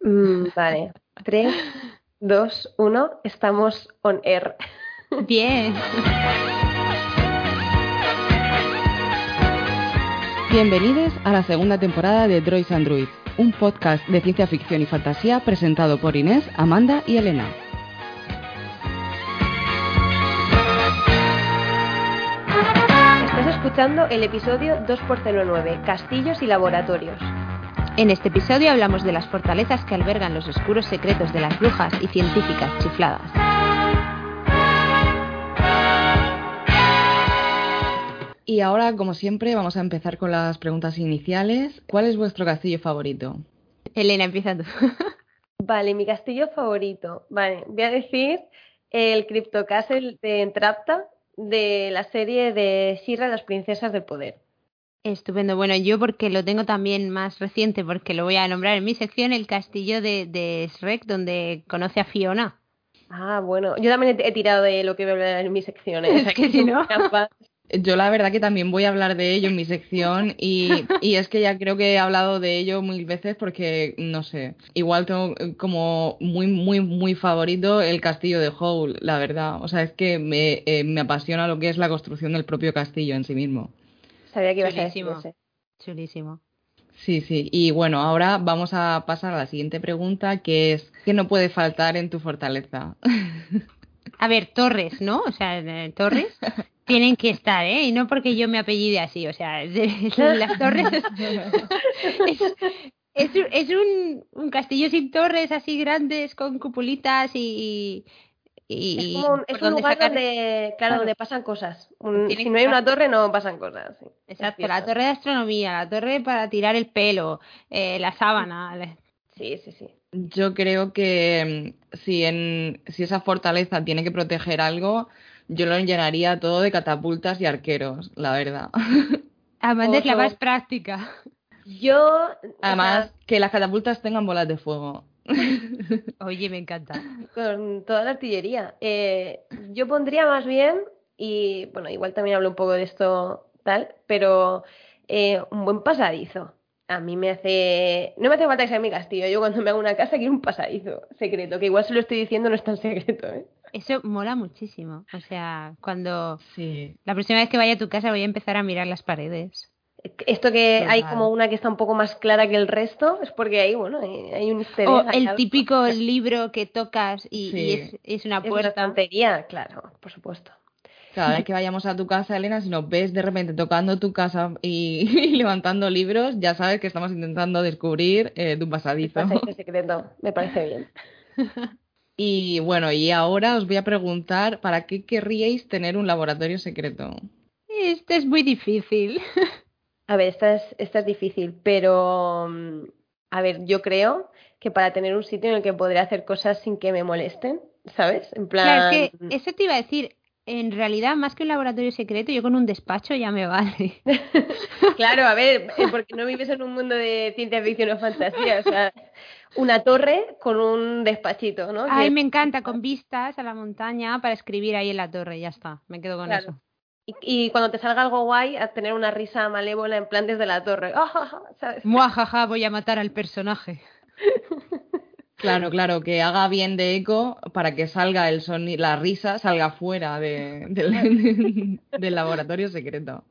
Mm, vale. 3, 2, 1. Estamos on air. Bien. Bienvenidos a la segunda temporada de Droids Android, un podcast de ciencia ficción y fantasía presentado por Inés, Amanda y Elena. Estás escuchando el episodio 2x09, Castillos y Laboratorios. En este episodio hablamos de las fortalezas que albergan los oscuros secretos de las brujas y científicas chifladas. Y ahora, como siempre, vamos a empezar con las preguntas iniciales. ¿Cuál es vuestro castillo favorito? Elena, empieza tú. Vale, mi castillo favorito. Vale, voy a decir el Cryptocastle de Entrapta de la serie de Sierra las Princesas del Poder. Estupendo. Bueno, yo porque lo tengo también más reciente, porque lo voy a nombrar en mi sección, el castillo de, de Shrek, donde conoce a Fiona. Ah, bueno, yo también he, he tirado de lo que voy a hablar en mi sección. ¿eh? Es que si no- Yo la verdad que también voy a hablar de ello en mi sección y, y es que ya creo que he hablado de ello mil veces porque, no sé, igual tengo como muy, muy, muy favorito el castillo de Howl, la verdad. O sea, es que me, eh, me apasiona lo que es la construcción del propio castillo en sí mismo. Sabía que ibas a decir Chulísimo. ese. Chulísimo. Sí, sí. Y bueno, ahora vamos a pasar a la siguiente pregunta, que es, ¿qué no puede faltar en tu fortaleza? A ver, torres, ¿no? O sea, eh, torres tienen que estar, ¿eh? Y no porque yo me apellide así, o sea, es de- las torres es, es es un, un castillo sin torres así grandes con cupulitas y... y Es, como un, es un lugar sacar- donde, claro, donde pasan cosas. Un- si no hay una torre, no pasan cosas. sí. Exacto, la torre de astronomía, la torre para tirar el pelo, eh, la sábana. la- Sí, sí, sí. Yo creo que mm, si, en, si esa fortaleza tiene que proteger algo, yo lo llenaría todo de catapultas y arqueros, la verdad. Amanda es la más práctica. Yo. o Además, que las catapultas tengan bolas de fuego. Oye, me encanta. con toda la artillería. Eh, yo pondría más bien, y bueno, igual también hablo un poco de esto tal, pero eh, un buen pasadizo. A mí me hace. No me hace falta que sea mi castillo. Yo cuando me hago una casa quiero un pasadizo secreto, que igual se lo estoy diciendo, no es tan secreto, ¿eh? Eso mola muchísimo. O sea, cuando Sí. la próxima vez que vaya a tu casa voy a empezar a mirar las paredes. Esto que hay como una que está un poco más clara que el resto, es porque ahí, bueno, hay, hay un easter O el típico libro que tocas y, es, es una Es una puerta. estantería, claro, por supuesto. Cada vez que vayamos a tu casa, Elena, si nos ves de repente tocando tu casa y, y levantando libros, ya sabes que estamos intentando descubrir eh, tu pasadizo. Pasadizo secreto, me parece bien. Y bueno, y ahora os voy a preguntar, ¿para qué querríais tener un laboratorio secreto? Esto es muy difícil. A ver, esta es, esta es difícil, pero mm, a ver, yo creo que para tener un sitio en el que podré hacer cosas sin que me molesten, ¿sabes? En plan, Claro, es que eso te iba a decir. En realidad, más que un laboratorio secreto, yo con un despacho ya me vale. claro, a ver, eh, porque no vives en un mundo de ciencia ficción o fantasía, o sea, una torre con un despachito, ¿no? Ay, Que- me encanta, con vistas a la montaña para escribir ahí en la torre, ya está, me quedo con Claro. eso. Y, y cuando te salga algo guay, a tener una risa malévola en plan desde la torre. ¿Sabes? Muajaja, voy a matar al personaje. Claro, claro, que haga bien de eco para que salga el sonido, la risa salga fuera de- del, del laboratorio secreto.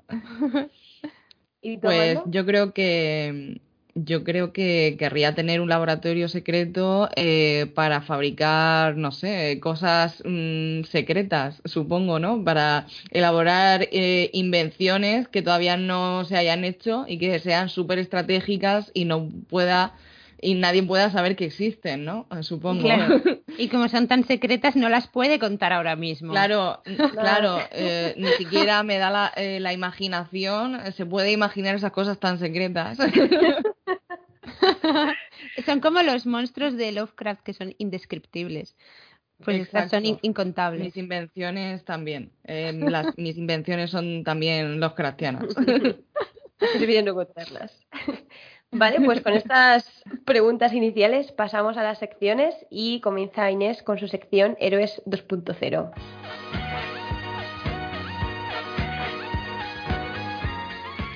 ¿Y tú, Pues yo creo que yo creo que querría tener un laboratorio secreto eh, para fabricar, no sé, cosas mm, secretas, supongo, ¿no? Para elaborar eh, invenciones que todavía no se hayan hecho y que sean súper estratégicas y no pueda y nadie pueda saber que existen, ¿no? Supongo. Claro. Y como son tan secretas, no las puede contar ahora mismo. Claro, claro, eh, ni siquiera me da la, eh, la imaginación, eh, se puede imaginar esas cosas tan secretas. son como los monstruos de Lovecraft que son indescriptibles. Pues estas son incontables. Mis invenciones también. Las, mis invenciones son también Lovecraftianas. Estoy bien contarlas. Vale, pues con estas preguntas iniciales pasamos a las secciones y comienza Inés con su sección Héroes 2.0.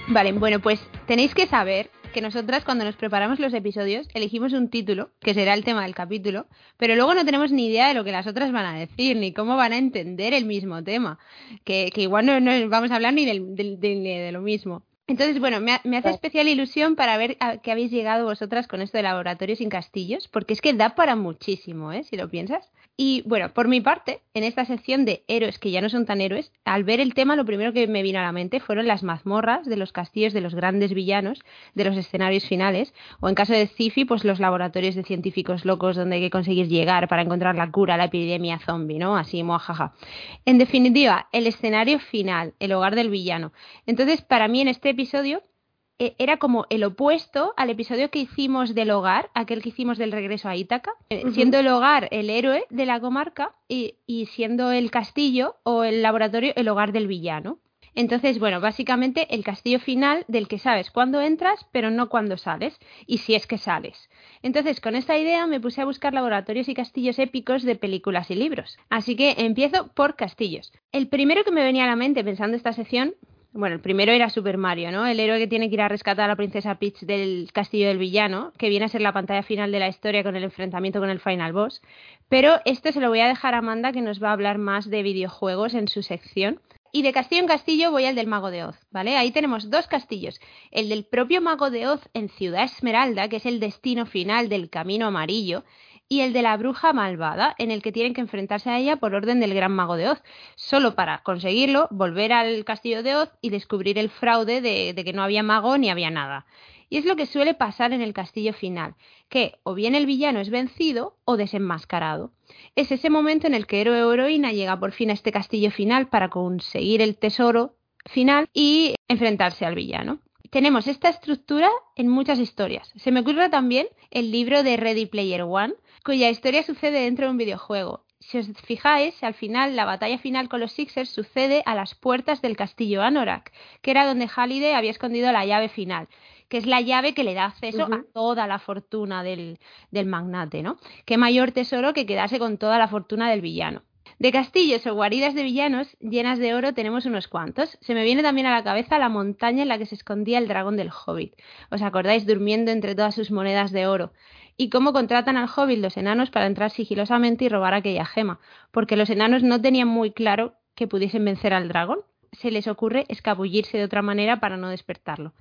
Vale, bueno, pues tenéis que saber que nosotras cuando nos preparamos los episodios elegimos un título, que será el tema del capítulo, pero luego no tenemos ni idea de lo que las otras van a decir, ni cómo van a entender el mismo tema, que, igual no, vamos a hablar ni de lo mismo. Entonces, bueno, me, hace especial ilusión para ver a qué habéis llegado vosotras con esto de laboratorios sin castillos, porque es que da para muchísimo, ¿eh? Si lo piensas. Y bueno, por mi parte, en esta sección de héroes que ya no son tan héroes, al ver el tema lo primero que me vino a la mente fueron las mazmorras de los castillos de los grandes villanos, de los escenarios finales, o en caso de Cifi, pues los laboratorios de científicos locos donde hay que conseguir llegar para encontrar la cura a la epidemia zombie, ¿no? Así, mojaja. En definitiva, el escenario final, el hogar del villano. Entonces, para mí en este episodio eh, era como el opuesto al episodio que hicimos del hogar, aquel que hicimos del regreso a Ítaca, eh, siendo el hogar el héroe de la comarca y, siendo el castillo o el laboratorio el hogar del villano. Entonces, bueno, básicamente el castillo final del que sabes cuándo entras, pero no cuándo sales, y si es que sales. Entonces, con esta idea me puse a buscar laboratorios y castillos épicos de películas y libros. Así que empiezo por castillos. El primero que me venía a la mente pensando esta sección bueno, el primero era Super Mario, ¿no? El héroe que tiene que ir a rescatar a la princesa Peach del castillo del villano, que viene a ser la pantalla final de la historia con el enfrentamiento con el final boss. Pero esto se lo voy a dejar a Amanda, que nos va a hablar más de videojuegos en su sección. Y de castillo en castillo voy al del Mago de Oz, ¿vale? Ahí tenemos dos castillos. El del propio Mago de Oz en Ciudad Esmeralda, que es el destino final del Camino Amarillo, y el de la bruja malvada, en el que tienen que enfrentarse a ella por orden del gran mago de Oz, solo para conseguirlo, volver al castillo de Oz y descubrir el fraude de, que no había mago ni había nada. Y es lo que suele pasar en el castillo final, que o bien el villano es vencido o desenmascarado. Es ese momento en el que héroe o heroína llega por fin a este castillo final para conseguir el tesoro final y enfrentarse al villano tenemos esta estructura en muchas historias. Se me ocurre también el libro de Ready Player One, cuya historia sucede dentro de un videojuego. Si os fijáis, al final, la batalla final con los Sixers sucede a las puertas del castillo Anorak, que era donde Halliday había escondido la llave final, que es la llave que le da acceso a toda la fortuna del, del magnate, ¿no? Qué mayor tesoro que quedarse con toda la fortuna del villano. De castillos o guaridas de villanos llenas de oro tenemos unos cuantos. Se me viene también a la cabeza la montaña en la que se escondía el dragón del hobbit. ¿Os acordáis durmiendo entre todas sus monedas de oro? Y cómo contratan al hobbit los enanos para entrar sigilosamente y robar aquella gema, porque los enanos no tenían muy claro que pudiesen vencer al dragón. Se les ocurre escabullirse de otra manera para no despertarlo.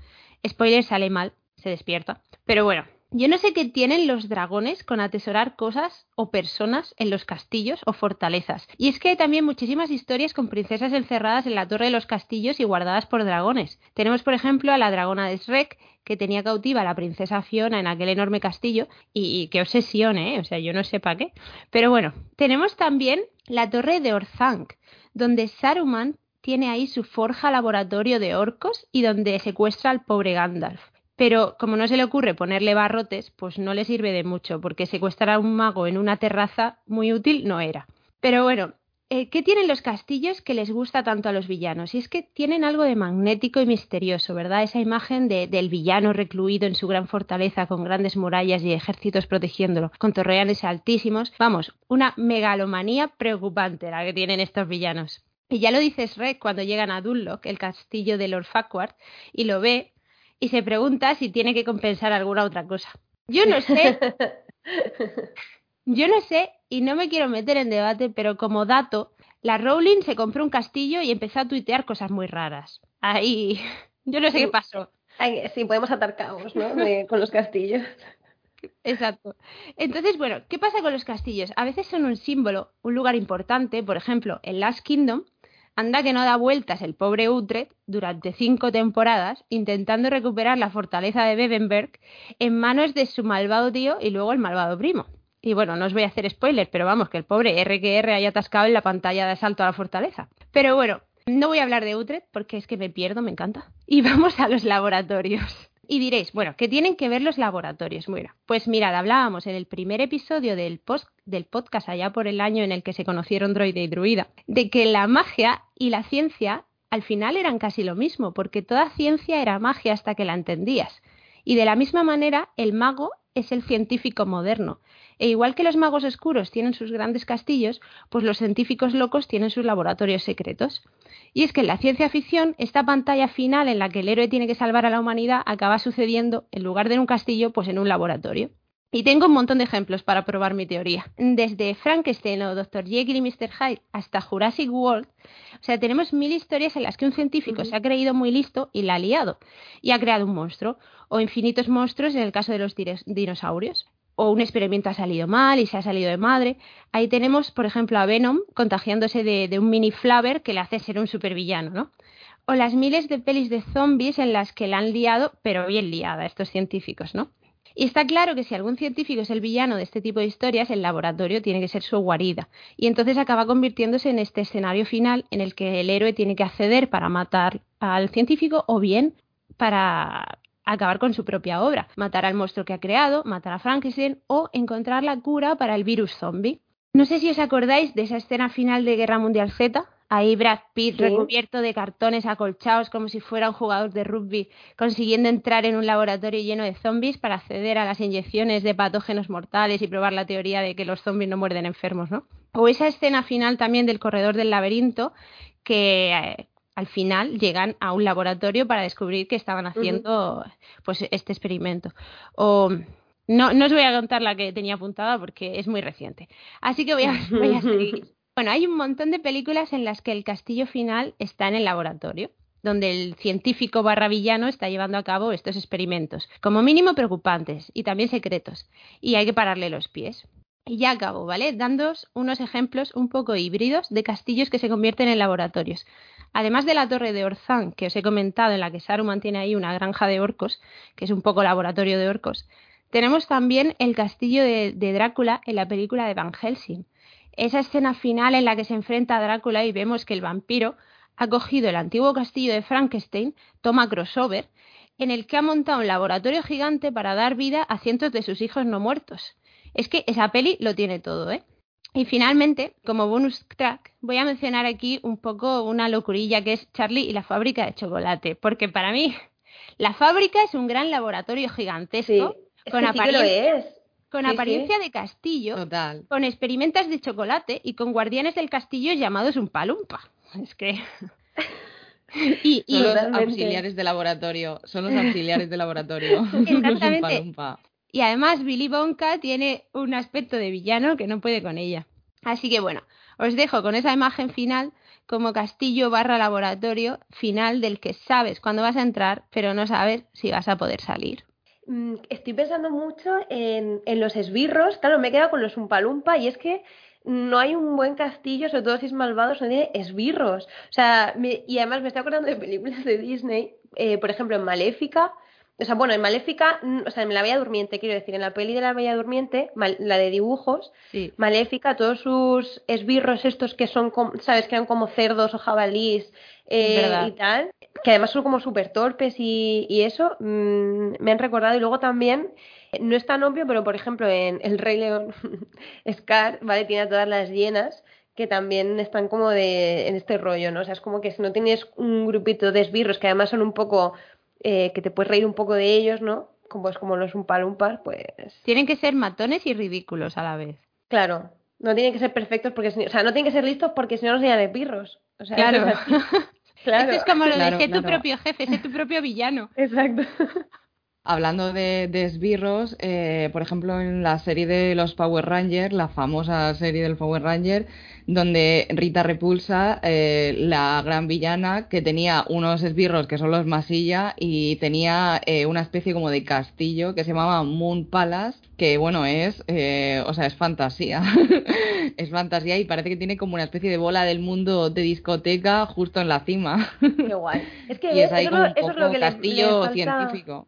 Spoiler sale mal, se despierta. Pero bueno, yo no sé qué tienen los dragones con atesorar cosas o personas en los castillos o fortalezas. Y es que hay también muchísimas historias con princesas encerradas en la torre de los castillos y guardadas por dragones. Tenemos, por ejemplo, a la dragona de Shrek, que tenía cautiva a la princesa Fiona en aquel enorme castillo, y, qué obsesión, ¿eh? O sea, yo no sé para qué. Pero bueno, tenemos también la torre de Orthanc, donde Saruman tiene ahí su forja laboratorio de orcos y donde secuestra al pobre Gandalf pero como no se le ocurre ponerle barrotes, pues no le sirve de mucho, porque secuestrar a un mago en una terraza muy útil no era. Pero bueno, eh, ¿qué tienen los castillos que les gusta tanto a los villanos? Y es que tienen algo de magnético y misterioso, ¿verdad? Esa imagen del villano recluido en su gran fortaleza con grandes murallas y ejércitos protegiéndolo, con torreones altísimos. Vamos, una megalomanía preocupante la que tienen estos villanos. Y ya lo dice Shrek cuando llegan a Dunlock, el castillo de Lord Farquaad, y lo ve y se pregunta si tiene que compensar alguna otra cosa. Yo no sé. Yo no sé y no me quiero meter en debate, pero como dato, la Rowling se compró un castillo y empezó a tuitear cosas muy raras. Ahí, yo no sé qué pasó. sí, podemos atar caos, ¿no? con los castillos. Exacto. Entonces, bueno, ¿qué pasa con los castillos? A veces son un símbolo, un lugar importante, por ejemplo, en Last Kingdom Anda que no da vueltas el pobre Utrecht durante cinco temporadas intentando recuperar la fortaleza de Bebenberg en manos de su malvado tío y luego el malvado primo. Y bueno, no os voy a hacer spoilers, pero vamos, que el pobre RQR haya atascado en la pantalla de asalto a la fortaleza. Pero bueno, no voy a hablar de Utrecht porque es que me pierdo, me encanta. Y vamos a los laboratorios. Y diréis, bueno, ¿qué tienen que ver los laboratorios? Bueno, pues mirad, hablábamos en el primer episodio del, post, del podcast allá por el año en el que se conocieron droide y druida, de que la magia y la ciencia al final eran casi lo mismo, porque toda ciencia era magia hasta que la entendías. Y de la misma manera, el mago es el científico moderno. E igual que los magos oscuros tienen sus grandes castillos, pues los científicos locos tienen sus laboratorios secretos. Y es que en la ciencia ficción, esta pantalla final en la que el héroe tiene que salvar a la humanidad acaba sucediendo, en lugar de en un castillo, pues en un laboratorio. Y tengo un montón de ejemplos para probar mi teoría. Desde Frankenstein o Dr. Jekyll y Mr. Hyde hasta Jurassic World, o sea, tenemos mil historias en las que un científico se ha creído muy listo y la ha liado y ha creado un monstruo, o infinitos monstruos en el caso de los dinosaurios. O un experimento ha salido mal y se ha salido de madre. Ahí tenemos, por ejemplo, a Venom contagiándose de, un mini Flaver que le hace ser un supervillano, ¿no? O las miles de pelis de zombies en las que la han liado, pero bien liada, estos científicos, ¿no? Y está claro que si algún científico es el villano de este tipo de historias, el laboratorio tiene que ser su guarida. Y entonces acaba convirtiéndose en este escenario final en el que el héroe tiene que acceder para matar al científico o bien para acabar con su propia obra, matar al monstruo que ha creado, matar a Frankenstein o encontrar la cura para el virus zombie. No sé si os acordáis de esa escena final de Guerra Mundial Z, Ahí Brad Pitt recubierto de cartones acolchados como si fuera un jugador de rugby, consiguiendo entrar en un laboratorio lleno de zombies para acceder a las inyecciones de patógenos mortales y probar la teoría de que los zombies no muerden enfermos, ¿no? O esa escena final también del corredor del laberinto que eh, al final llegan a un laboratorio para descubrir que estaban haciendo pues este experimento. O no, no os voy a contar la que tenía apuntada porque es muy reciente. Así que voy a, voy a seguir. Bueno, hay un montón de películas en las que el castillo final está en el laboratorio, donde el científico barra villano está llevando a cabo estos experimentos, como mínimo preocupantes y también secretos, y hay que pararle los pies. Y ya acabo, ¿vale? Dándoos unos ejemplos un poco híbridos de castillos que se convierten en laboratorios. Además de la torre de Orzán, que os he comentado, en la que Saruman tiene ahí una granja de orcos, que es un poco laboratorio de orcos, tenemos también el castillo de, Drácula en la película de Van Helsing, esa escena final en la que se enfrenta a Drácula y vemos que el vampiro ha cogido el antiguo castillo de Frankenstein, toma crossover, en el que ha montado un laboratorio gigante para dar vida a cientos de sus hijos no muertos. Es que esa peli lo tiene todo, ¿eh? Y finalmente, como bonus track, voy a mencionar aquí un poco una locurilla que es Charlie y la fábrica de chocolate, porque para mí la fábrica es un gran laboratorio gigantesco con apariencia con apariencia de castillo, con experimentas de chocolate y con guardianes del castillo llamados un palumpa. Es que... y, son los auxiliares de laboratorio, son los auxiliares de laboratorio. Exactamente. y además Billy Bonka tiene un aspecto de villano que no puede con ella. Así que bueno, os dejo con esa imagen final como castillo barra laboratorio final del que sabes cuándo vas a entrar, pero no sabes si vas a poder salir. Mm, estoy pensando mucho en, los esbirros. Claro, me he quedado con los Umpalumpa y es que no hay un buen castillo, sobre todo si es malvado, no tiene esbirros. O sea, y además me estoy acordando de películas de Disney, eh, por ejemplo, en Maléfica. O sea, bueno, en Maléfica, o sea, en La Bella Durmiente, quiero decir, en la peli de La Bella Durmiente, la de dibujos, Maléfica, todos sus esbirros estos que son, ¿sabes? Que eran como cerdos o jabalís eh, y tal, que además son como súper torpes y, y eso, mm, me han recordado. Y luego también, no es tan obvio, pero por ejemplo en El Rey León, Scar, ¿vale? Tiene a todas las hienas que también están como de en este rollo, ¿no? O sea, es como que si no tienes un grupito de esbirros que además son un poco, eh, que te puedes reír un poco de ellos, ¿no? Como, es como los umpalumpar, pues... Tienen que ser matones y ridículos a la vez. Claro, no tienen que ser perfectos porque, o sea, no tienen que ser listos porque si no nos serían esbirros. O sea, claro. Esto es como lo de ser tu propio jefe, ser tu propio villano. Exacto. Hablando de, esbirros, eh, por ejemplo, en la serie de los Power Rangers, la famosa serie del Power Ranger, donde Rita Repulsa, eh, la gran villana, que tenía unos esbirros que son los Masilla y tenía eh, una especie como de castillo que se llamaba Moon Palace, que bueno, es, o sea, es fantasía. es fantasía y parece que tiene como una especie de bola del mundo de discoteca justo en la cima. Qué guay. Es que es, ahí como eso es lo que castillo científico.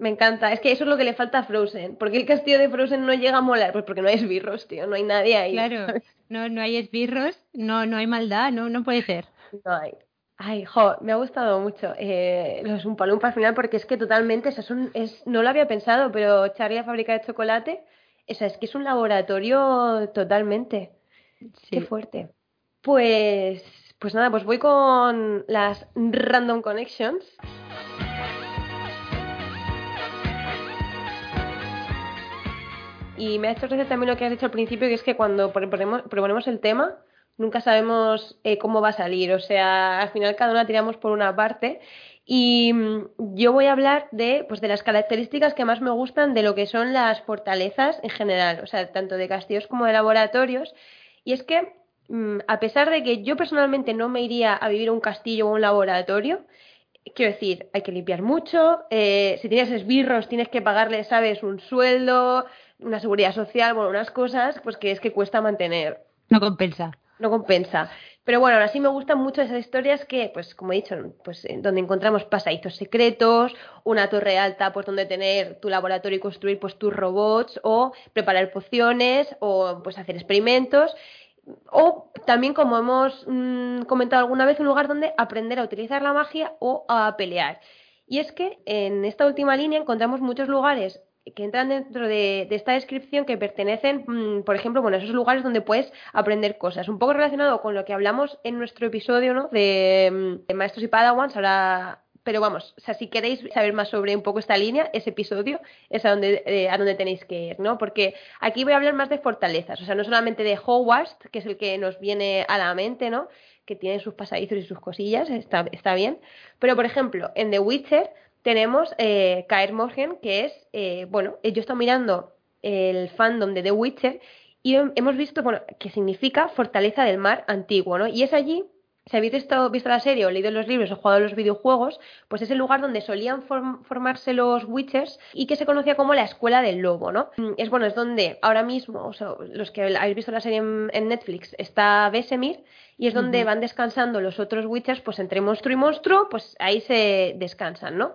Me encanta. Es que eso es lo que le falta a Frozen. ¿Por qué el castillo de Frozen no llega a molar? Pues porque no hay esbirros, tío. No hay nadie ahí. Claro. No, no hay esbirros, no, no hay maldad, no, no puede ser. No hay. Ay, jo, me ha gustado mucho eh, los Umpalumpa al final porque es que totalmente, o sea, son- es, no lo había pensado, pero Charlie la fábrica de chocolate, o sea, es que es un laboratorio totalmente. Qué Sí. fuerte. Pues, pues nada, pues voy con las Random Connections. Y me ha hecho gracia también lo que has dicho al principio, que es que cuando proponemos, proponemos el tema, nunca sabemos eh, cómo va a salir. O sea, al final cada una tiramos por una parte. Y mm, yo voy a hablar de, pues, de las características que más me gustan de lo que son las fortalezas en general, o sea, tanto de castillos como de laboratorios. Y es que, mm, a pesar de que yo personalmente no me iría a vivir a un castillo o un laboratorio, quiero decir, hay que limpiar mucho, eh, si tienes esbirros tienes que pagarle, sabes, un sueldo, una seguridad social, bueno, unas cosas, pues que es que cuesta mantener No compensa. no compensa. Pero bueno, ahora sí me gustan mucho esas historias que, pues como he dicho, pues en donde encontramos pasadizos secretos, una torre alta, pues donde tener tu laboratorio y construir pues tus robots, o preparar pociones, o pues hacer experimentos. O también, como hemos mm, comentado alguna vez, un lugar donde aprender a utilizar la magia o a pelear. Y es que en esta última línea encontramos muchos lugares que entran dentro de, esta descripción que pertenecen, mm, por ejemplo, bueno, esos lugares donde puedes aprender cosas. Un poco relacionado con lo que hablamos en nuestro episodio, ¿no? De, mm, Maestros y Padawans, ahora... Pero vamos, si queréis saber más sobre un poco esta línea, ese episodio es a donde, eh, a donde tenéis que ir, ¿no? Porque aquí voy a hablar más de fortalezas, o sea, no solamente de Hogwarts, que es el que nos viene a la mente, ¿no? Que tiene sus pasadizos y sus cosillas, está, está bien. Pero, por ejemplo, en The Witcher tenemos eh, Kaer Morhen, que es, eh, bueno, eh, yo he estado mirando el fandom de The Witcher y hem- hemos visto, bueno, que significa fortaleza del mar antiguo, ¿no? Y es allí, si habéis visto, visto la serie o leído los libros o jugado los videojuegos, pues es el lugar donde solían form- formarse los Witchers y que se conocía como la escuela del lobo, ¿no? Mm, Es bueno, es donde ahora mismo, o sea, los que habéis visto la serie en, en Netflix, está Vesemir y es donde van descansando los otros Witchers, pues entre monstruo y monstruo, pues ahí se descansan, ¿no?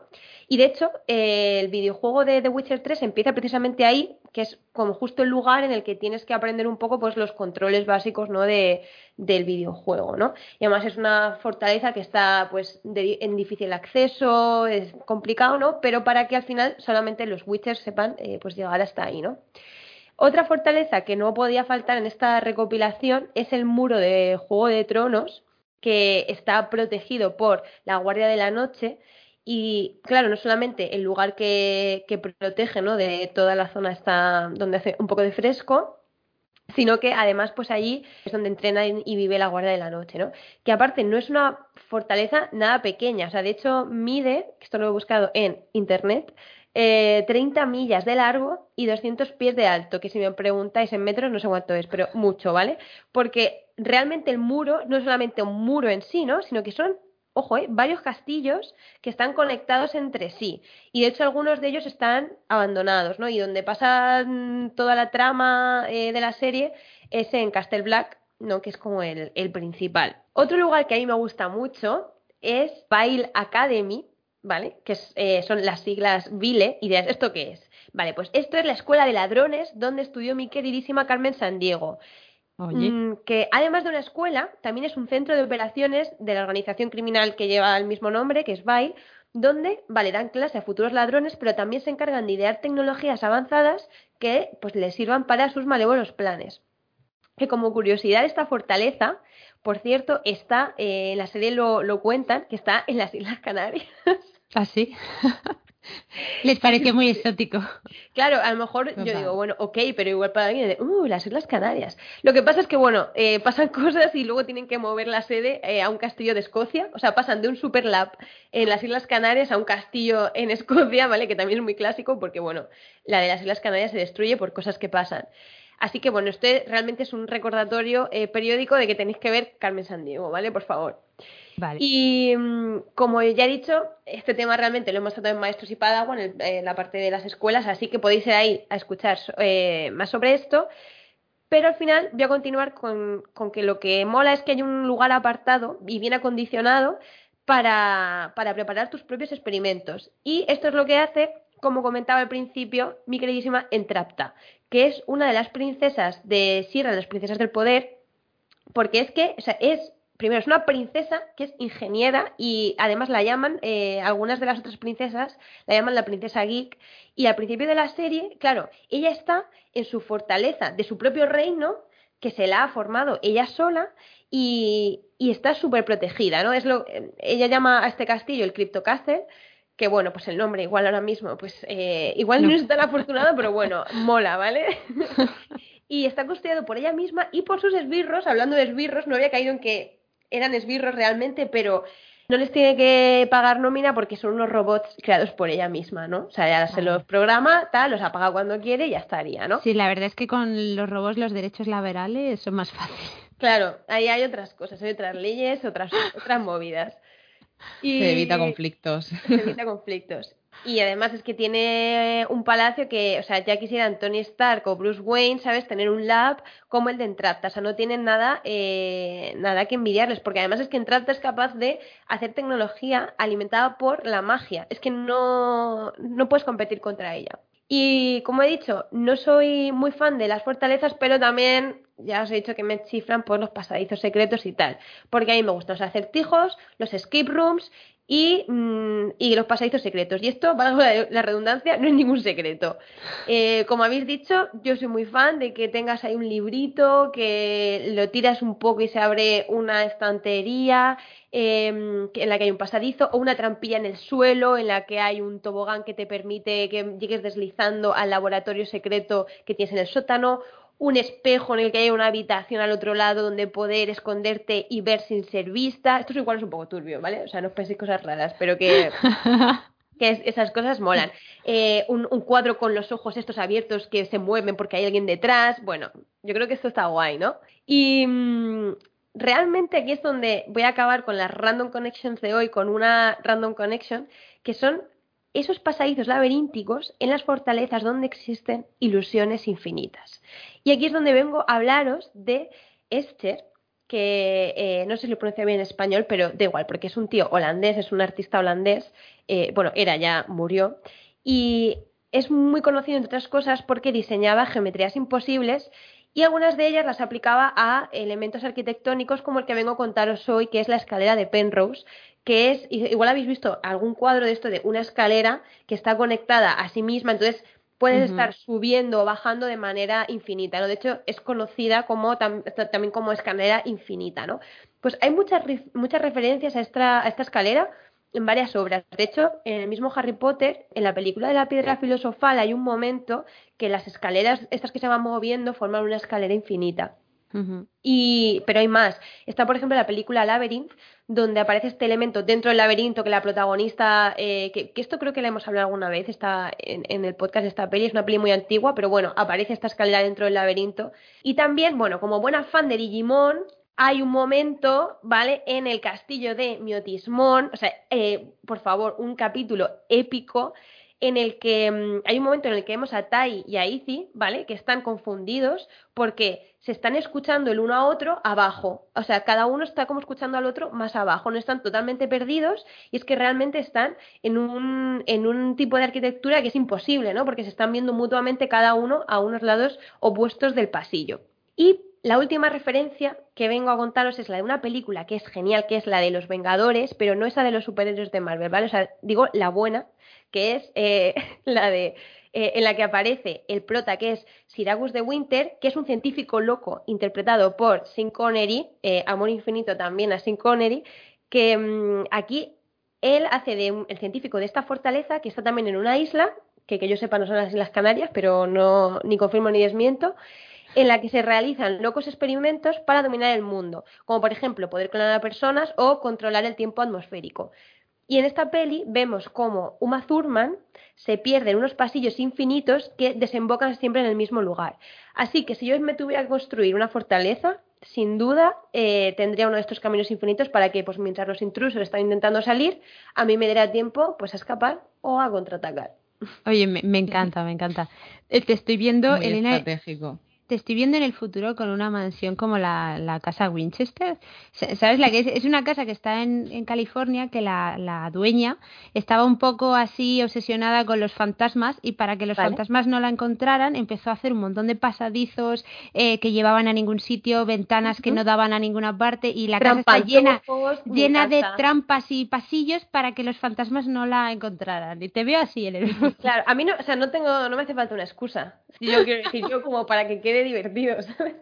Y de hecho, eh, el videojuego de The Witcher 3 empieza precisamente ahí, que es como justo el lugar en el que tienes que aprender un poco pues los controles básicos, ¿no? de, del videojuego, ¿no? Y además es una fortaleza que está pues de- en difícil acceso, es complicado, ¿no? Pero para que al final solamente los Witchers sepan eh, pues llegar hasta ahí, ¿no? Otra fortaleza que no podía faltar en esta recopilación es el muro de Juego de Tronos, que está protegido por la Guardia de la Noche. Y claro, no solamente el lugar que, que protege, ¿no? De toda la zona está donde hace un poco de fresco, sino que además pues allí es donde entrena y vive la Guardia de la Noche, ¿no? Que aparte no es una fortaleza nada pequeña, o sea, de hecho mide, esto lo he buscado en internet, eh, 30 millas de largo y 200 pies de alto, que si me preguntáis en metros no sé cuánto es, pero mucho, ¿vale? Porque realmente el muro no es solamente un muro en sí, ¿no? Sino que son, ojo, ¿eh? varios castillos que están conectados entre sí. Y de hecho algunos de ellos están abandonados, ¿no? Y donde pasa toda la trama eh, de la serie es en Castle Black, ¿no? Que es como el, el principal. Otro lugar que a mí me gusta mucho es Vile Academy, ¿vale? Que eh, son las siglas Vile, y dirás, ¿esto qué es? Vale, pues esto es la escuela de ladrones donde estudió mi queridísima Carmen Sandiego. Oye, Mm, que además de una escuela, también es un centro de operaciones de la organización criminal que lleva el mismo nombre, que es Vile, donde, vale, dan clase a futuros ladrones, pero también se encargan de idear tecnologías avanzadas que pues les sirvan para sus malévolos planes. Que como curiosidad, esta fortaleza, por cierto, está, eh, en la serie lo, lo cuentan, que está en las Islas Canarias. así. Les pareció muy exótico. Claro, a lo mejor yo digo, bueno, ok, pero igual para alguien de, uh, las Islas Canarias. Lo que pasa es que, bueno, eh, pasan cosas y luego tienen que mover la sede eh, a un castillo de Escocia. O sea, pasan de un super lab en las Islas Canarias a un castillo en Escocia, ¿vale? Que también es muy clásico porque, bueno, la de las Islas Canarias se destruye por cosas que pasan. Así que, bueno, este realmente es un recordatorio eh, periódico de que tenéis que ver Carmen Sandiego, ¿vale? Por favor. Vale. Y mm, como ya he dicho, este tema realmente lo hemos tratado en Maestros y Padawan, en, en la parte de las escuelas, así que podéis ir ahí a escuchar eh, más sobre esto. Pero al final voy a continuar con, con que lo que mola es que hay un lugar apartado y bien acondicionado para, para preparar tus propios experimentos. Y esto es lo que hace, como comentaba al principio, mi queridísima Entrapta, que es una de las princesas de Sierra, de las princesas del poder, porque es que o sea, es primero es una princesa que es ingeniera y además la llaman, eh, algunas de las otras princesas la llaman la princesa geek y al principio de la serie, claro, ella está en su fortaleza de su propio reino que se la ha formado ella sola y, y está súper protegida, ¿no? Es lo, ella llama a este castillo el Crypto Castle, que bueno, pues el nombre igual ahora mismo, pues eh, igual no. es tan afortunado, pero bueno, mola, ¿vale? y está construido por ella misma y por sus esbirros, hablando de esbirros, no había caído en que eran esbirros realmente, pero no les tiene que pagar nómina porque son unos robots creados por ella misma, ¿no? O sea, ya se los programa, tal, los apaga cuando quiere y ya estaría, ¿no? Sí, la verdad es que con los robots los derechos laborales son más fáciles. Claro, ahí hay otras cosas, hay otras leyes, otras, otras movidas. Y se evita conflictos. Se evita conflictos. Y además es que tiene un palacio que, o sea, ya quisieran Tony Stark o Bruce Wayne, ¿sabes? Tener un lab como el de Entrapta. O sea, no tienen nada, eh, nada que envidiarles, porque además es que Entrapta es capaz de hacer tecnología alimentada por la magia. Es que no, no puedes competir contra ella. Y como he dicho, no soy muy fan de las fortalezas, pero también ya os he dicho que me chifran por los pasadizos secretos y tal. Porque a mí me gustan los acertijos, los escape rooms y, mmm, y los pasadizos secretos. Y esto, valga la redundancia, no es ningún secreto. Eh, como habéis dicho, yo soy muy fan de que tengas ahí un librito, que lo tiras un poco y se abre una estantería eh, en la que hay un pasadizo, o una trampilla en el suelo, en la que hay un tobogán que te permite que llegues deslizando al laboratorio secreto que tienes en el sótano, un espejo en el que hay una habitación al otro lado donde poder esconderte y ver sin ser vista. Esto es igual es un poco turbio, ¿vale? O sea, no os penséis cosas raras, pero que, que es, esas cosas molan. Eh, un, un, cuadro con los ojos estos abiertos que se mueven porque hay alguien detrás. Bueno, yo creo que esto está guay, ¿no? Y mmm, realmente aquí es donde voy a acabar con las random connections de hoy, con una random connection, que son esos pasadizos laberínticos en las fortalezas donde existen ilusiones infinitas. Y aquí es donde vengo a hablaros de Esther, que eh, no sé si lo pronuncia bien en español, pero da igual, porque es un tío holandés, es un artista holandés, eh, bueno, era ya, murió, y es muy conocido, entre otras cosas, porque diseñaba geometrías imposibles y algunas de ellas las aplicaba a elementos arquitectónicos como el que vengo a contaros hoy, que es la escalera de Penrose, que es, igual habéis visto algún cuadro de esto de una escalera que está conectada a sí misma, entonces puedes uh -huh. estar subiendo o bajando de manera infinita, ¿no? De hecho, es conocida como tam también como escalera infinita, ¿no? Pues hay muchas, muchas referencias a esta, a esta escalera en varias obras. De hecho, en el mismo Harry Potter, en la película de la piedra filosofal, hay un momento que las escaleras, estas que se van moviendo, forman una escalera infinita. Y, pero hay más. Está, por ejemplo, la película Labyrinth, donde aparece este elemento dentro del laberinto que la protagonista, eh, que, esto creo que la hemos hablado alguna vez, está en, el podcast de esta peli, es una peli muy antigua, pero bueno, aparece esta escalera dentro del laberinto. Y también, bueno, como buena fan de Digimon, hay un momento, ¿vale? En el castillo de Miotismón, o sea, eh, por favor, un capítulo épico en el que um, hay un momento en el que vemos a Tai y a Izzy, ¿vale? Que están confundidos porque se están escuchando el uno a otro abajo. O sea, cada uno está como escuchando al otro más abajo. No están totalmente perdidos y es que realmente están en un, en un tipo de arquitectura que es imposible, ¿no? Porque se están viendo mutuamente cada uno a unos lados opuestos del pasillo. Y la última referencia que vengo a contaros es la de una película que es genial, que es la de los Vengadores, pero no esa de los superhéroes de Marvel, ¿vale? O sea, digo la buena, que es eh, la de eh, en la que aparece el prota, que es Siragus de Winter, que es un científico loco interpretado por Sean Connery, eh, Amor Infinito también a Sean Connery, que mmm, aquí él hace de un, el científico de esta fortaleza, que está también en una isla, que que yo sepa no son las Islas Canarias, pero no ni confirmo ni desmiento, en la que se realizan locos experimentos para dominar el mundo, como por ejemplo poder clonar a personas o controlar el tiempo atmosférico. Y en esta peli vemos cómo Uma Thurman se pierde en unos pasillos infinitos que desembocan siempre en el mismo lugar. Así que si yo me tuviera que construir una fortaleza, sin duda eh, tendría uno de estos caminos infinitos para que, pues mientras los intrusos están intentando salir, a mí me diera tiempo pues a escapar o a contraatacar. Oye, me, me encanta, me encanta. Eh, te estoy viendo, Muy Elena. estratégico. Te estoy viendo en el futuro con una mansión como la, la casa Winchester. ¿Sabes? La que es, es una casa que está en, en California, que la, la, dueña estaba un poco así obsesionada con los fantasmas y para que los fantasmas no la encontraran empezó a hacer un montón de pasadizos eh, que llevaban a ningún sitio, ventanas que no daban a ninguna parte y la casa está llena, llena de trampas y pasillos para que los fantasmas no la encontraran. Y te veo así en el... Claro, a mí no, o sea, no tengo, no me hace falta una excusa. Yo quiero decir, yo como para que quede divertido, ¿sabes?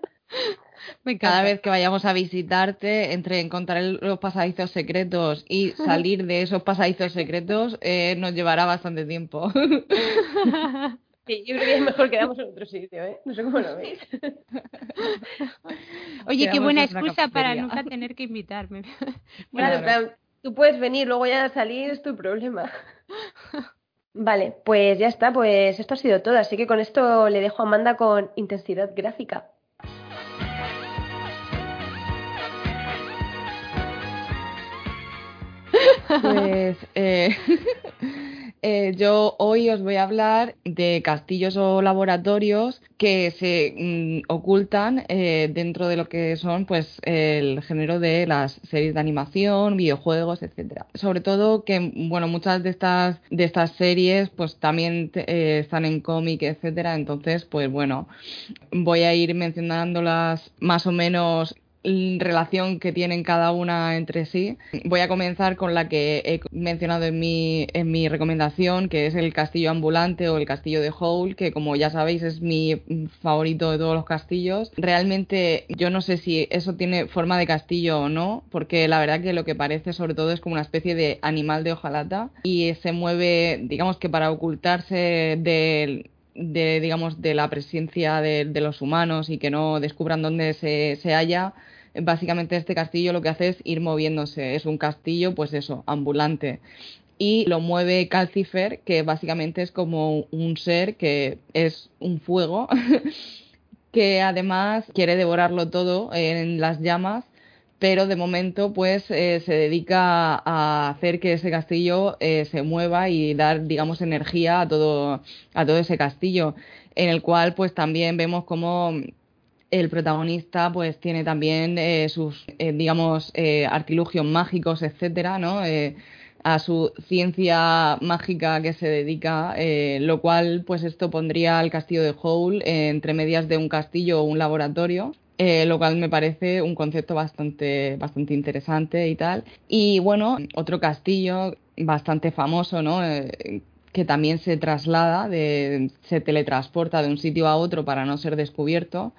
Cada vez que vayamos a visitarte, entre encontrar los pasadizos secretos y salir de esos pasadizos secretos, eh, nos llevará bastante tiempo. Sí, yo creo que es mejor quedamos en otro sitio, ¿eh? No sé cómo lo veis. Oye, qué buena excusa para nunca tener que invitarme. Claro, tú puedes venir, luego ya salir es tu problema. Vale, pues ya está, pues esto ha sido todo. Así que con esto le dejo a Amanda con intensidad gráfica. Pues eh, eh, yo hoy os voy a hablar de castillos o laboratorios que se mm, ocultan eh, dentro de lo que son pues el género de las series de animación, videojuegos, etcétera. Sobre todo que bueno muchas de estas de estas series pues también están en cómic, etcétera. Entonces pues bueno voy a ir mencionándolas más o menos relación que tienen cada una entre sí. Voy a comenzar con la que he mencionado en mi, en mi recomendación, que es el castillo ambulante o el castillo de Howl, que como ya sabéis es mi favorito de todos los castillos. Realmente yo no sé si eso tiene forma de castillo o no, porque la verdad que lo que parece sobre todo es como una especie de animal de hojalata y se mueve, digamos que para ocultarse de de digamos de la presencia de, de, los humanos y que no descubran dónde se, se halla básicamente este castillo lo que hace es ir moviéndose. Es un castillo, pues eso, ambulante. Y lo mueve Calcifer, que básicamente es como un ser que es un fuego, que además quiere devorarlo todo en las llamas pero de momento pues eh, se dedica a hacer que ese castillo eh, se mueva y dar digamos energía a todo a todo ese castillo en el cual pues también vemos como el protagonista pues tiene también eh, sus, eh, digamos, eh, artilugios mágicos, etcétera, ¿no? a su ciencia mágica que se dedica, lo cual pues esto pondría al castillo de Howl entre medias de un castillo o un laboratorio. lo cual me parece un concepto bastante, bastante interesante y tal. Y bueno, otro castillo bastante famoso, ¿no? que también se traslada, de, se teletransporta de un sitio a otro para no ser descubierto,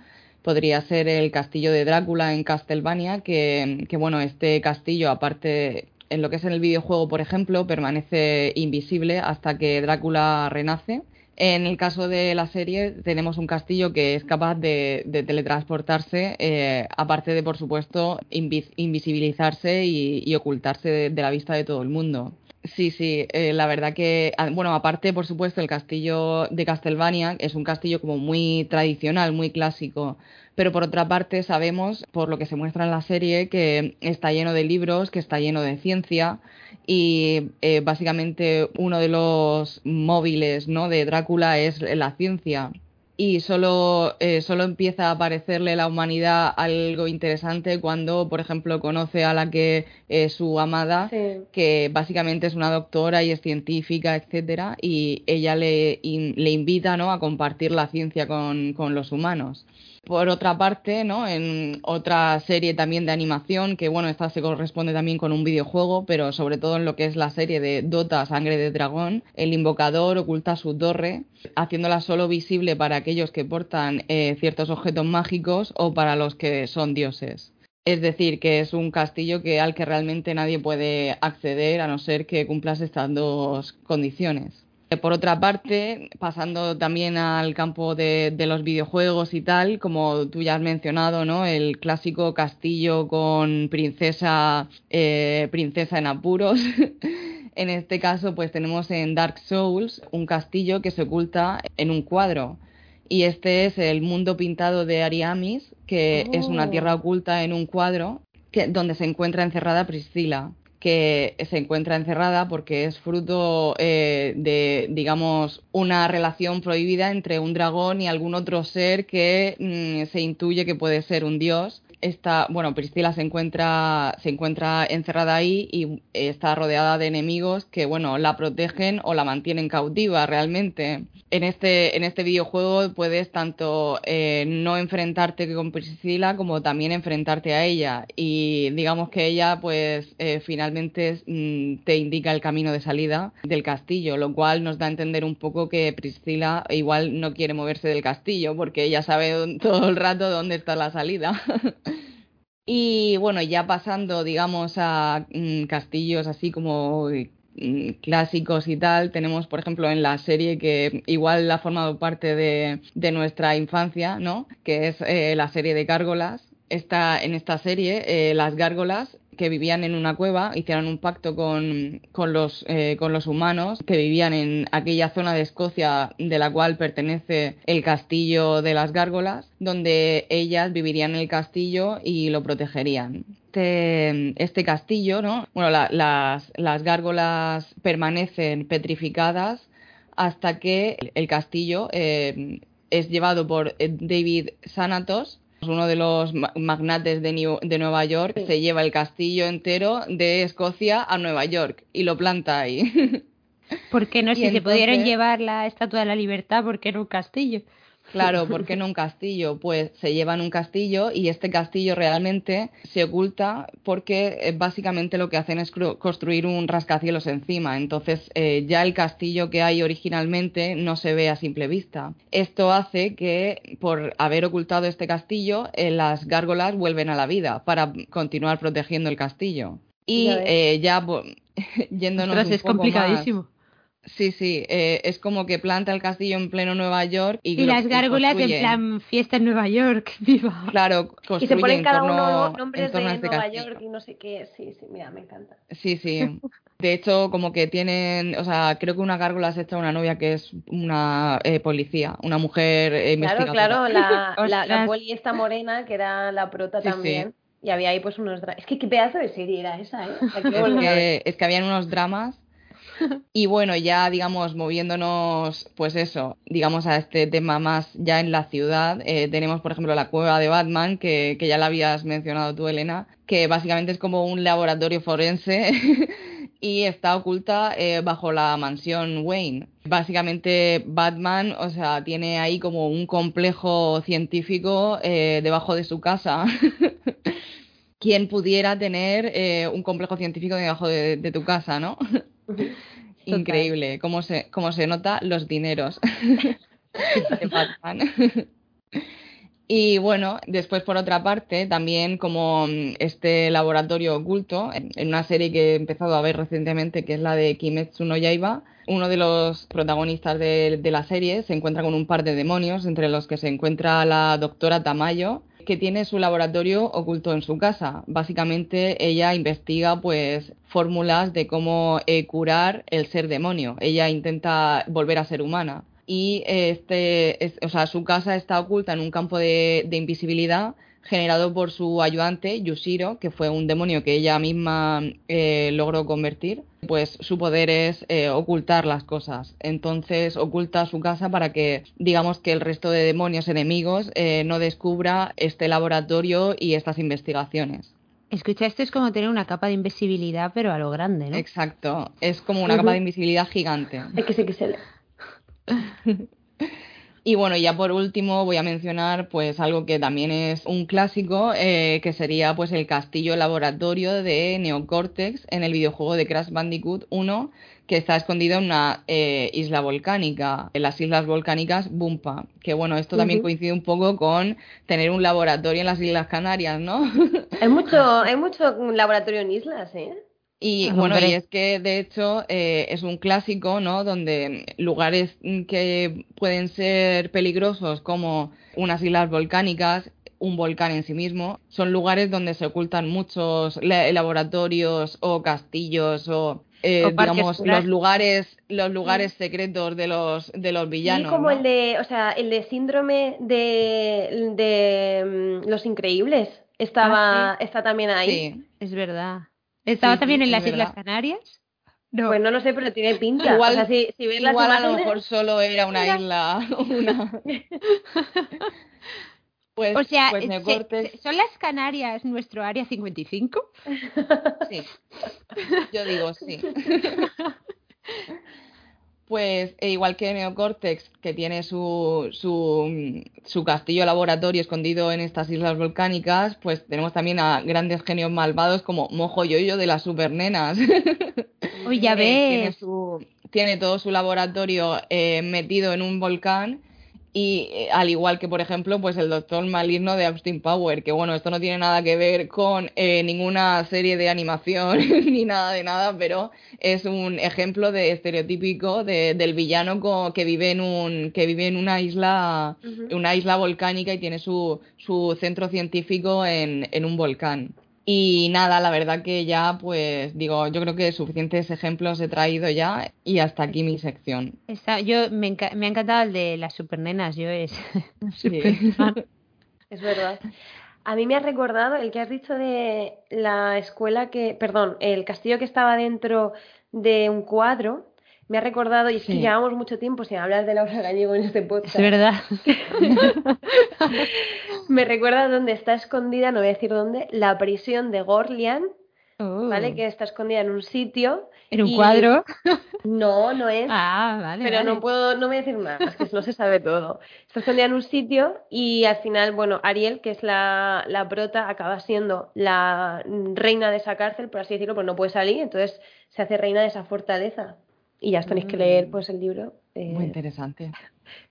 podría ser el castillo de Drácula en Castlevania, que, bueno, este castillo, aparte en lo que es en el videojuego, por ejemplo, permanece invisible hasta que Drácula renace. En el caso de la serie tenemos un castillo que es capaz de, teletransportarse, eh, aparte de, por supuesto, invisibilizarse y, ocultarse de, la vista de todo el mundo. Sí, sí, eh, la verdad que, bueno, aparte, por supuesto, el castillo de Castlevania es un castillo como muy tradicional, muy clásico, pero por otra parte sabemos, por lo que se muestra en la serie, que está lleno de libros, que está lleno de ciencia y eh, básicamente uno de los móviles ¿no? de Drácula es la ciencia y solo, eh, solo empieza a aparecerle la humanidad algo interesante cuando, por ejemplo, conoce a la que es su amada, que básicamente es una doctora y es científica, etcétera, y ella le, le invita ¿no? a compartir la ciencia con, con los humanos. Por otra parte, ¿no? En otra serie también de animación, que bueno, esta se corresponde también con un videojuego, pero sobre todo en lo que es la serie de Dota, Sangre de Dragón, el invocador oculta su torre, haciéndola solo visible para aquellos que portan eh, ciertos objetos mágicos o para los que son dioses. Es decir, que es un castillo que, al que realmente nadie puede acceder a no ser que cumplas estas dos condiciones. Por otra parte, pasando también al campo de, los videojuegos y tal, como tú ya has mencionado, ¿no? El clásico castillo con princesa, eh, princesa en apuros. en este caso, pues tenemos en Dark Souls un castillo que se oculta en un cuadro. Y este es el mundo pintado de Ariamis, que es una tierra oh. oculta en un cuadro que, donde se encuentra encerrada Priscila que se encuentra encerrada porque es fruto eh, de, digamos, una relación prohibida entre un dragón y algún otro ser que mm, se intuye que puede ser un dios está, bueno, Priscila se encuentra, encerrada ahí y está rodeada de enemigos que, bueno, la protegen o la mantienen cautiva realmente. En este, en este videojuego puedes tanto eh, no enfrentarte con Priscila como también enfrentarte a ella. Y digamos que ella, pues, eh, finalmente mm, te indica el camino de salida del castillo, lo cual nos da a entender un poco que Priscila igual no quiere moverse del castillo porque ella sabe todo el rato dónde está la salida. Y bueno, ya pasando, digamos, a mm, castillos así como mm, clásicos y tal, tenemos, por ejemplo, en la serie que igual ha formado parte de, de nuestra infancia, ¿no? Que es eh, la serie de Gárgolas. Esta, en esta serie, eh, las gárgolas que vivían en una cueva hicieron un pacto con, con, los, eh, con los humanos que vivían en aquella zona de Escocia de la cual pertenece el castillo de las gárgolas, donde ellas vivirían en el castillo y lo protegerían. Este, este castillo, ¿no? Bueno, las, las gárgolas permanecen petrificadas hasta que el castillo eh, es llevado por eh, David Sanatos, uno de los magnates de, de Nueva York, se lleva el castillo entero de Escocia a Nueva York y lo planta ahí. Porque no sé, si se pudieron llevar la Estatua de la Libertad porque era un castillo. Claro, ¿por qué no un castillo? Pues se llevan un castillo y este castillo realmente se oculta porque eh, básicamente lo que hacen es construir un rascacielos encima. Entonces eh, ya el castillo que hay originalmente no se ve a simple vista. Esto hace que por haber ocultado este castillo, eh, las gárgolas vuelven a la vida para continuar protegiendo el castillo. Y ya, yéndonos un es complicadísimo. Sí, sí, eh, es como que planta el castillo en pleno Nueva York y, y las gárgolas en plan fiesta en Nueva York, viva. Claro, y se ponen cada uno nombres de este Nueva York y no sé qué. Sí, sí, mira, me encanta. Sí, sí. De hecho, como que tienen, o sea, creo que una gárgola es hecha una novia que es una eh, policía, una mujer eh, Claro, claro, la, la, la, poli esta morena que era la prota también. Y había ahí pues unos... Es que qué pedazo de serie era esa, ¿eh? Es que, es que habían unos dramas y bueno, ya digamos, moviéndonos, pues eso, digamos a este tema más ya en la ciudad, eh, tenemos por ejemplo la cueva de Batman, que, que ya la habías mencionado tú, Elena, que básicamente es como un laboratorio forense y está oculta eh, bajo la mansión Wayne. Básicamente Batman, o sea, tiene ahí como un complejo científico eh, debajo de su casa. ¿Quién pudiera tener un complejo científico debajo de, de tu casa, no? Increíble, cómo se, cómo se nota los dineros Y bueno, después por otra parte, también como mm, este laboratorio oculto, en, una serie que he empezado a ver recientemente, que es la de Kimetsu no Yaiba, uno de los protagonistas de, de la serie se encuentra con un par de demonios, entre los que se encuentra la doctora Tamayo, que tiene su laboratorio oculto en su casa. Básicamente ella investiga pues fórmulas de cómo eh, curar el ser demonio. Ella intenta volver a ser humana. Y este, o sea, su casa está oculta en un campo de invisibilidad generado por su ayudante Yushiro, que fue un demonio que ella misma eh, logró convertir, pues su poder es eh, ocultar las cosas. Entonces oculta su casa para que, digamos, que el resto de demonios enemigos eh, no descubra este laboratorio y estas investigaciones. Escucha, esto es como tener una capa de invisibilidad, pero a lo grande, ¿no? Exacto, es como una capa de invisibilidad gigante. Es que sé que se le... Y bueno, ya por último voy a mencionar pues algo que también es un clásico, eh, que sería pues el castillo laboratorio de Neocortex en el videojuego de Crash Bandicoot 1, que está escondido en una eh, isla volcánica, en las islas volcánicas Bumpa. Que bueno, esto también coincide un poco con tener un laboratorio en las Islas Canarias, ¿no? hay mucho, hay mucho laboratorio en islas, ¿eh? Y bueno, y es que de hecho eh, es un clásico, ¿no? Donde lugares que pueden ser peligrosos como unas islas volcánicas, un volcán en sí mismo, son lugares donde se ocultan muchos laboratorios o castillos o eh, digamos los lugares los lugares secretos de los de los villanos como el de o sea el de síndrome de, de mm, los increíbles. Estaba ah, está también ahí. Sí. Es verdad ¿Estaba Sí, también sí, en las Islas. Canarias? No. Pues no lo sé, pero tiene pinta. Igual- o sea, si, si ves las Igual a lo mejor solo era una Mira. isla, una... Pues, o sea, pues se- Neocortex, se- ¿son las Canarias nuestro área 55? sí. Yo digo sí. Pues e igual que Neocortex, que tiene su, su, su castillo laboratorio escondido en estas islas volcánicas, pues tenemos también a grandes genios malvados como Mojo Yoyo de las supernenas. Uy, ya Eh, tiene, ves. su, tiene todo su laboratorio eh, metido en un volcán y eh, al igual que por ejemplo pues el doctor maligno de Austin Power que bueno esto no tiene nada que ver con eh, ninguna serie de animación ni nada de nada pero es un ejemplo de estereotípico de- del villano co- que vive en un que vive en una isla una isla volcánica y tiene su, su centro científico en, en un volcán. Y nada, la verdad que ya, pues digo, yo creo que suficientes ejemplos he traído ya y hasta aquí mi sección. Está- yo me, enca- me ha encantado el de las supernenas, yo es Sí. Es verdad. A mí me ha recordado el que has dicho de la escuela que, perdón, el castillo que estaba dentro de un cuadro. Me ha recordado, y es que llevamos mucho tiempo sin hablar de Laura Gallego en este podcast. Es verdad. Me recuerda dónde está escondida, no voy a decir dónde, la prisión de Gorlian, Oh. ¿vale? Que está escondida en un sitio. En un y- cuadro. No, no es. Ah, vale. Pero vale. no puedo, no voy a decir más, que no se sabe todo. Está escondida en un sitio y al final, bueno, Ariel, que es la, la prota, acaba siendo la reina de esa cárcel, por así decirlo, pues no puede salir, entonces se hace reina de esa fortaleza. Y ya os tenéis que leer pues el libro. eh, Muy interesante.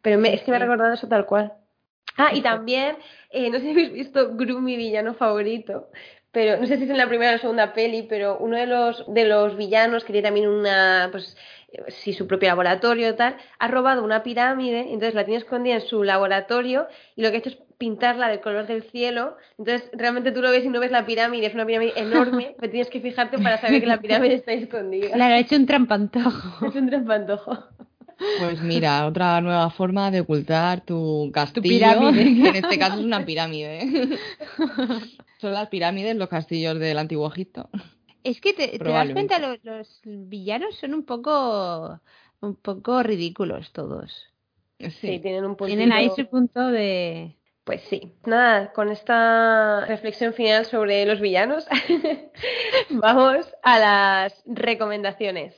pero me- es que me ha recordado eso tal cual. Ah, y también, eh, no sé si habéis visto Gru, mi villano favorito, pero no sé si es en la primera o la segunda peli, pero uno de los, de los villanos que tiene también una, pues, sí, su propio laboratorio tal, ha robado una pirámide, entonces la tiene escondida en su laboratorio y lo que ha hecho es pintarla del color del cielo, entonces realmente tú lo ves y no ves la pirámide, es una pirámide enorme, pero tienes que fijarte para saber que la pirámide está escondida. Claro, ha hecho un trampantojo. Es un trampantojo. Pues mira, otra nueva forma de ocultar tu castillo, pirámide. que en este caso es una pirámide. Son las pirámides, los castillos del antiguo Egipto. Es que te, te das cuenta, los, los villanos son un poco, un poco ridículos todos. Sí, tienen un puntito... Tienen ahí su punto de... Pues sí. Nada, con esta reflexión final sobre los villanos, vamos a las recomendaciones.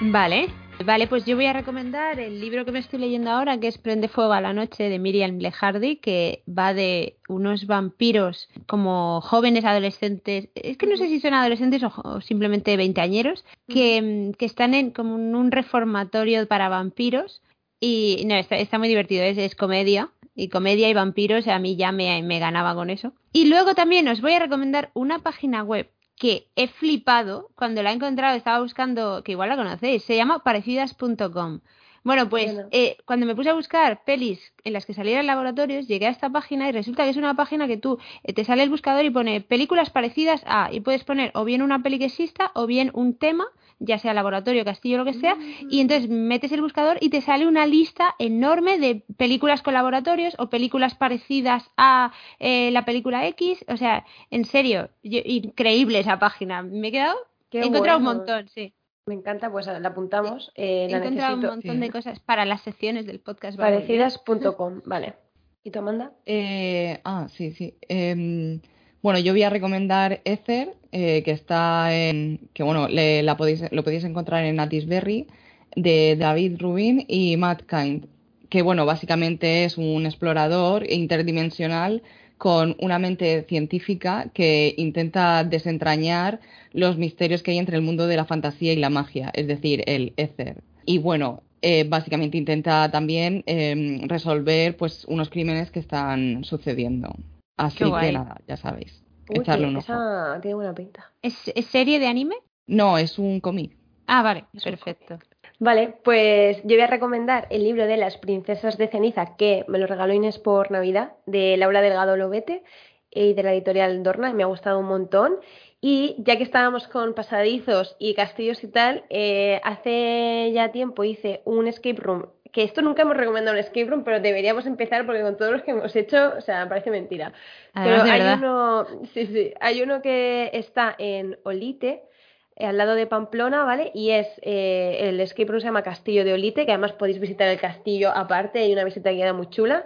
Vale. Vale, pues yo voy a recomendar el libro que me estoy leyendo ahora, que es Prende fuego a la noche de Miriam Lejardi, que va de unos vampiros como jóvenes adolescentes, es que no sé si son adolescentes o, o simplemente veinteañeros, que, mm, que están en como en un reformatorio para vampiros y no, está, está muy divertido, es, es comedia. Y comedia y vampiros, a mí ya me, me ganaba con eso. Y luego también os voy a recomendar una página web que he flipado cuando la he encontrado, estaba buscando, que igual la conocéis, se llama parecidas.com. Bueno, pues Bueno. eh, cuando me puse a buscar pelis en las que salieran laboratorios, llegué a esta página y resulta que es una página que tú eh, te sale el buscador y pone películas parecidas a, y puedes poner o bien una peli que exista o bien un tema, ya sea laboratorio, castillo, lo que sea, y entonces metes el buscador y te sale una lista enorme de películas con laboratorios o películas parecidas a eh, la película X, o sea, en serio, yo- increíble esa página, me he quedado, Qué he encontrado bueno. un montón, sí. Me encanta, pues la apuntamos. eh, He la encontrado un montón sí. de cosas para las secciones del podcast. Parecidas.com, vale. ¿Y tú, Amanda? Eh, ah, sí, sí. Em, bueno, yo voy a recomendar Ether, eh, que está en, que bueno, le- la podéis, lo podéis encontrar en Atisberry, de David Rubin y Matt Kind, que bueno, básicamente es un explorador interdimensional con una mente científica que intenta desentrañar los misterios que hay entre el mundo de la fantasía y la magia, es decir, el Ether. Y bueno, eh, básicamente intenta también em, resolver pues unos crímenes que están sucediendo. Así que nada, ya sabéis. Uy, echarle que un ojo. esa tiene buena pinta. ¿Es, es serie de anime? No, es un cómic. Ah, vale, Es perfecto. Vale, pues yo voy a recomendar el libro de las princesas de ceniza que me lo regaló Inés por Navidad, de Laura Delgado Lobete y de la editorial Dorna, y me ha gustado un montón. Y ya que estábamos con pasadizos y castillos y tal, eh, hace ya tiempo hice un escape room que esto nunca hemos recomendado un escape room, pero deberíamos empezar porque con todos los que hemos hecho, o sea, parece mentira. pero hay uno, sí, sí, hay uno que está en Olite, eh, al lado de Pamplona, ¿vale? Y es eh, el escape room se llama Castillo de Olite, que además podéis visitar el castillo aparte, hay una visita guiada muy chula.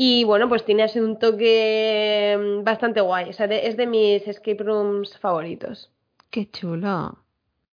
Y bueno, pues tiene así un toque mm, bastante guay. O sea, es de mis escape rooms favoritos. Qué chulo.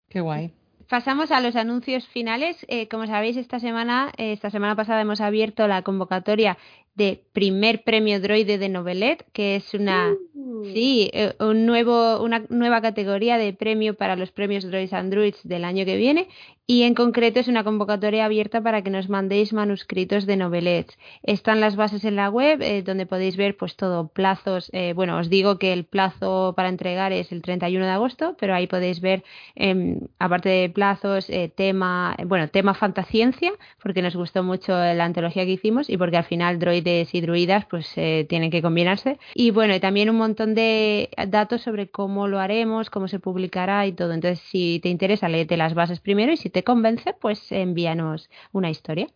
Qué guay. Pasamos a los anuncios finales. Eh, como sabéis, esta semana, esta semana pasada hemos abierto la convocatoria de primer premio droide de Novelet, que es una mm. sí, eh, un nuevo, una nueva categoría de premio para los premios Droids Androids del año que viene y en concreto es una convocatoria abierta para que nos mandéis manuscritos de novelets. Están las bases en la web eh, donde podéis ver pues todo plazos. Eh, bueno, os digo que el plazo para entregar es el 31 de agosto, pero ahí podéis ver em, aparte de plazos tema, bueno, tema fantasciencia, porque nos gustó mucho la antología que hicimos y porque al final droid y druidas pues eh, tienen que combinarse. Y bueno, también un montón de datos sobre cómo lo haremos, cómo se publicará y todo. Entonces, si te interesa, léete las bases primero y si te convence, pues envíanos una historia.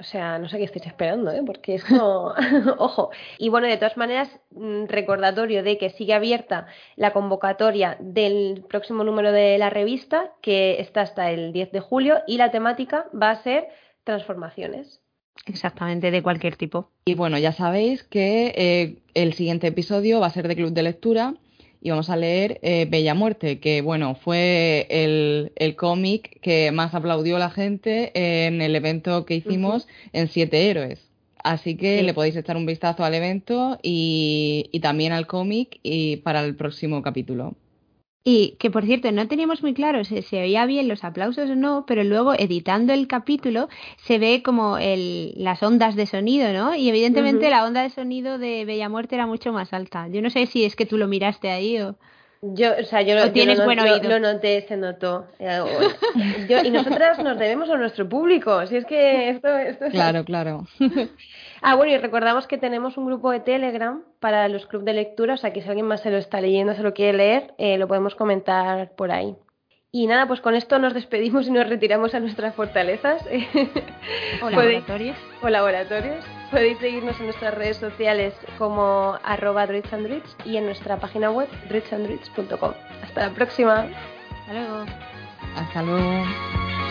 O sea, no sé qué estáis esperando, ¿eh? porque esto, ojo. Y bueno, de todas maneras, mm, recordatorio de que sigue abierta la convocatoria del próximo número de la revista, que está hasta el 10 de julio, y la temática va a ser transformaciones. Exactamente, de cualquier tipo. Y bueno, ya sabéis que eh, el siguiente episodio va a ser de Club de Lectura y vamos a leer eh, Bella Muerte, que bueno, fue el, el cómic que más aplaudió la gente en el evento que hicimos en Siete Héroes. Así que le podéis echar un vistazo al evento y, y también al cómic y para el próximo capítulo. Y que por cierto, no teníamos muy claro si se oía bien los aplausos o no, pero luego editando el capítulo se ve como el, las ondas de sonido, ¿no? Y evidentemente la onda de sonido de Bella Muerte era mucho más alta. Yo no sé si es que tú lo miraste ahí o... Yo, o sea, yo, lo, tienes buen oído? lo, noté, se notó. y nosotras nos debemos a nuestro público. Si es que esto, esto es... Claro, claro. Ah, bueno, y recordamos que tenemos un grupo de Telegram para los clubes de lectura, o sea que si alguien más se lo está leyendo, se lo quiere leer, eh, lo podemos comentar por ahí. Y nada, pues con esto nos despedimos y nos retiramos a nuestras fortalezas. O laboratorios. o laboratorios. Podéis seguirnos en nuestras redes sociales como arroba y en nuestra página web droidsandroids.com. Hasta la próxima. Hasta luego. Hasta luego.